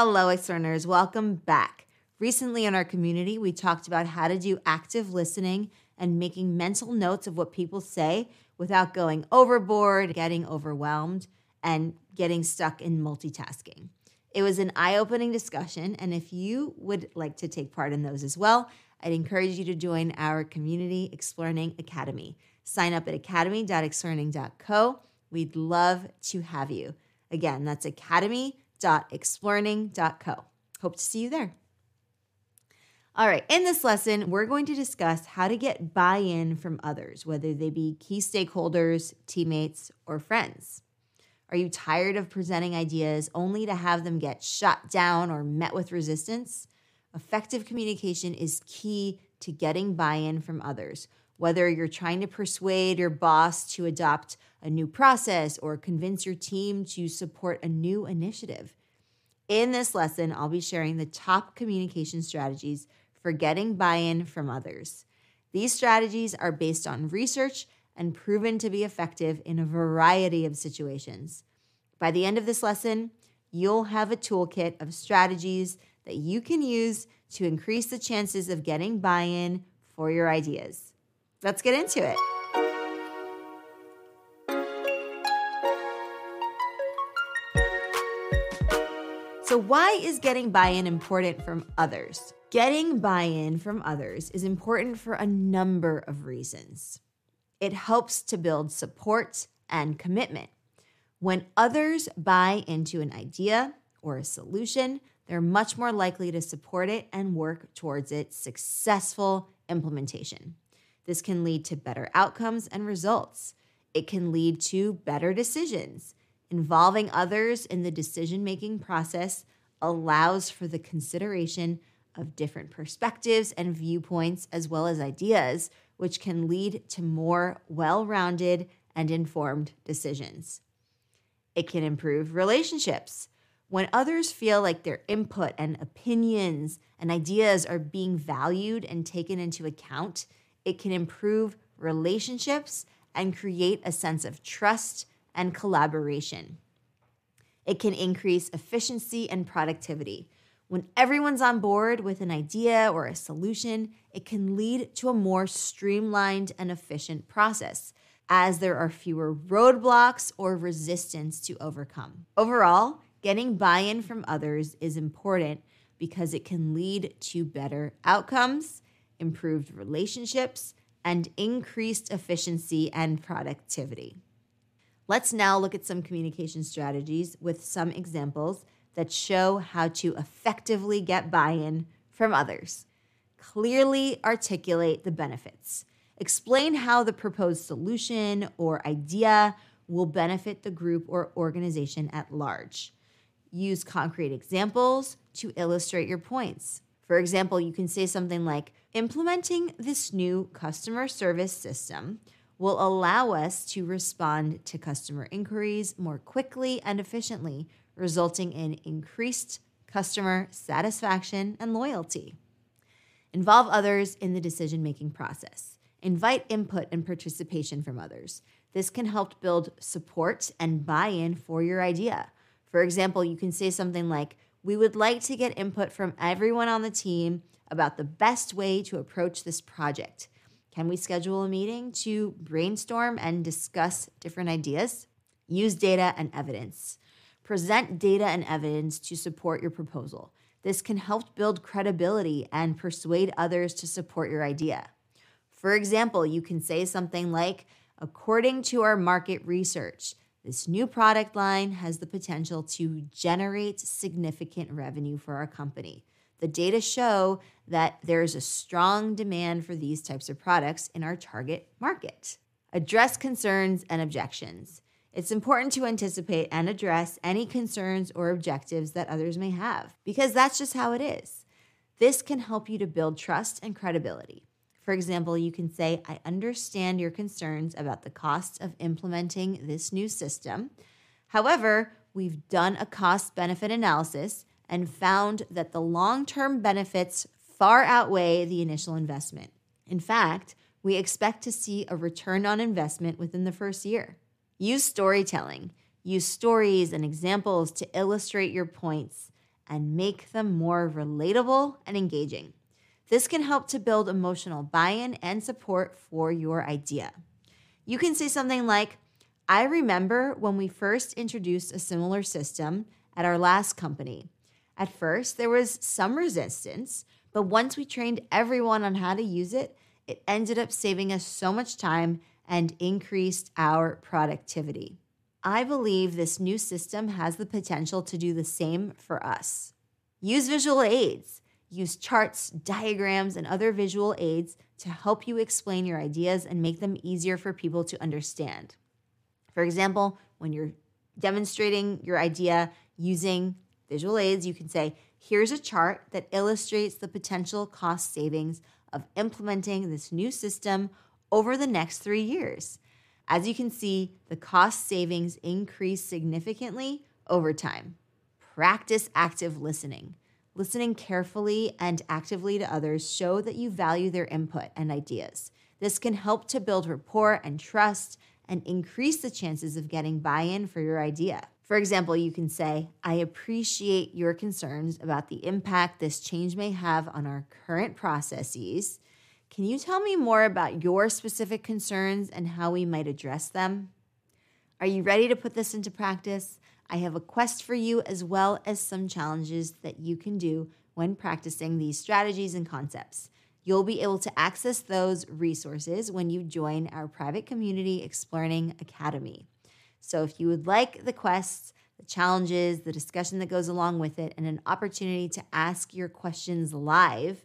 Hello, Explearners. Welcome back. Recently in our community, we talked about how to do active listening and making mental notes of what people say without going overboard, getting overwhelmed, and getting stuck in multitasking. It was an eye opening discussion, and if you would like to take part in those as well, I'd encourage you to join our community, Explearning Academy. Sign up at academy.explearning.co. We'd love to have you. Again, that's academy.explearning.co. Hope to see you there. All right, in this lesson, we're going to discuss how to get buy in from others, whether they be key stakeholders, teammates, or friends. Are you tired of presenting ideas only to have them get shot down or met with resistance? Effective communication is key to getting buy in from others, whether you're trying to persuade your boss to adopt a new process or convince your team to support a new initiative. In this lesson, I'll be sharing the top communication strategies for getting buy in from others. These strategies are based on research and proven to be effective in a variety of situations. By the end of this lesson, you'll have a toolkit of strategies that you can use to increase the chances of getting buy in for your ideas. Let's get into it. So, why is getting buy in important from others? Getting buy in from others is important for a number of reasons. It helps to build support and commitment. When others buy into an idea or a solution, they're much more likely to support it and work towards its successful implementation. This can lead to better outcomes and results. It can lead to better decisions Involving others in the decision making process allows for the consideration of different perspectives and viewpoints, as well as ideas, which can lead to more well rounded and informed decisions. It can improve relationships. When others feel like their input and opinions and ideas are being valued and taken into account, it can improve relationships and create a sense of trust and collaboration. It can increase efficiency and productivity. When everyone's on board with an idea or a solution, it can lead to a more streamlined and efficient process, as there are fewer roadblocks or resistance to overcome. Overall, getting buy in from others is important because it can lead to better outcomes, improved relationships, and increased efficiency and productivity. Let's now look at some communication strategies with some examples that show how to effectively get buy in from others. Clearly articulate the benefits. Explain how the proposed solution or idea will benefit the group or organization at large. Use concrete examples to illustrate your points. For example, you can say something like implementing this new customer service system will allow us to respond to customer inquiries more quickly and efficiently, resulting in increased customer satisfaction and loyalty. Involve others in the decision making process. Invite input and participation from others. This can help build support and buy in for your idea. For example, you can say something like, We would like to get input from everyone on the team about the best way to approach this project. Can we schedule a meeting to brainstorm and discuss different ideas? Use data and evidence. Present data and evidence to support your proposal. This can help build credibility and persuade others to support your idea. For example, you can say something like, according to our market research, this new product line has the potential to generate significant revenue for our company. The data show that there's a strong demand for these types of products in our target market. Address concerns and objections. It's important to anticipate and address any concerns or objectives that others may have, because that's just how it is. This can help you to build trust and credibility. For example, you can say, I understand your concerns about the cost of implementing this new system. However, we've done a cost benefit analysis and found that the long term benefits far outweigh the initial investment. In fact, we expect to see a return on investment within the first year. Use storytelling. Use stories and examples to illustrate your points and make them more relatable and engaging. This can help to build emotional buy in and support for your idea. You can say something like, I remember when we first introduced a similar system at our last company. At first, there was some resistance, but once we trained everyone on how to use it, it ended up saving us so much time and increased our productivity. I believe this new system has the potential to do the same for us. Use visual aids. Use charts, diagrams, and other visual aids to help you explain your ideas and make them easier for people to understand. For example, when you're demonstrating your idea using visual aids, you can say, Here's a chart that illustrates the potential cost savings of implementing this new system over the next three years. As you can see, the cost savings increase significantly over time. Practice active listening. Listening carefully and actively to others show that you value their input and ideas. This can help to build rapport and trust and increase the chances of getting buy in for your idea. For example, you can say, I appreciate your concerns about the impact this change may have on our current processes. Can you tell me more about your specific concerns and how we might address them? Are you ready to put this into practice? I have a quest for you as well as some challenges that you can do when practicing these strategies and concepts. You'll be able to access those resources when you join our private community, Explearning Academy. So if you would like the quests, the challenges, the discussion that goes along with it, and an opportunity to ask your questions live,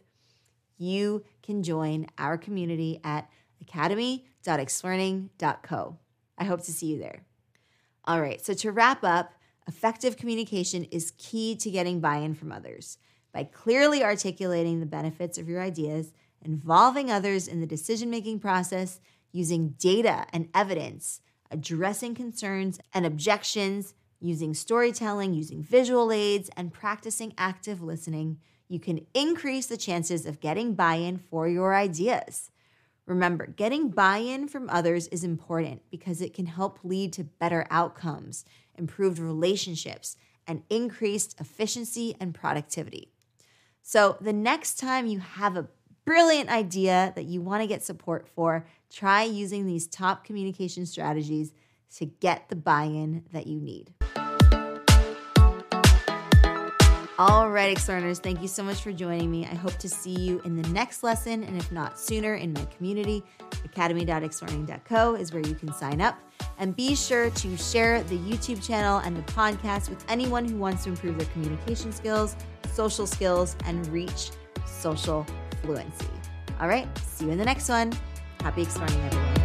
you can join our community at academy.explearning.co. I hope to see you there. All right, so to wrap up, effective communication is key to getting buy in from others. By clearly articulating the benefits of your ideas, involving others in the decision making process, using data and evidence, addressing concerns and objections, using storytelling, using visual aids, and practicing active listening, you can increase the chances of getting buy in for your ideas. Remember, getting buy in from others is important because it can help lead to better outcomes, improved relationships, and increased efficiency and productivity. So, the next time you have a brilliant idea that you want to get support for, try using these top communication strategies to get the buy in that you need. All right, Explearners, thank you so much for joining me. I hope to see you in the next lesson, and if not sooner, in my community. Academy.explearning.co is where you can sign up. And be sure to share the YouTube channel and the podcast with anyone who wants to improve their communication skills, social skills, and reach social fluency. All right, see you in the next one. Happy exploring, everyone.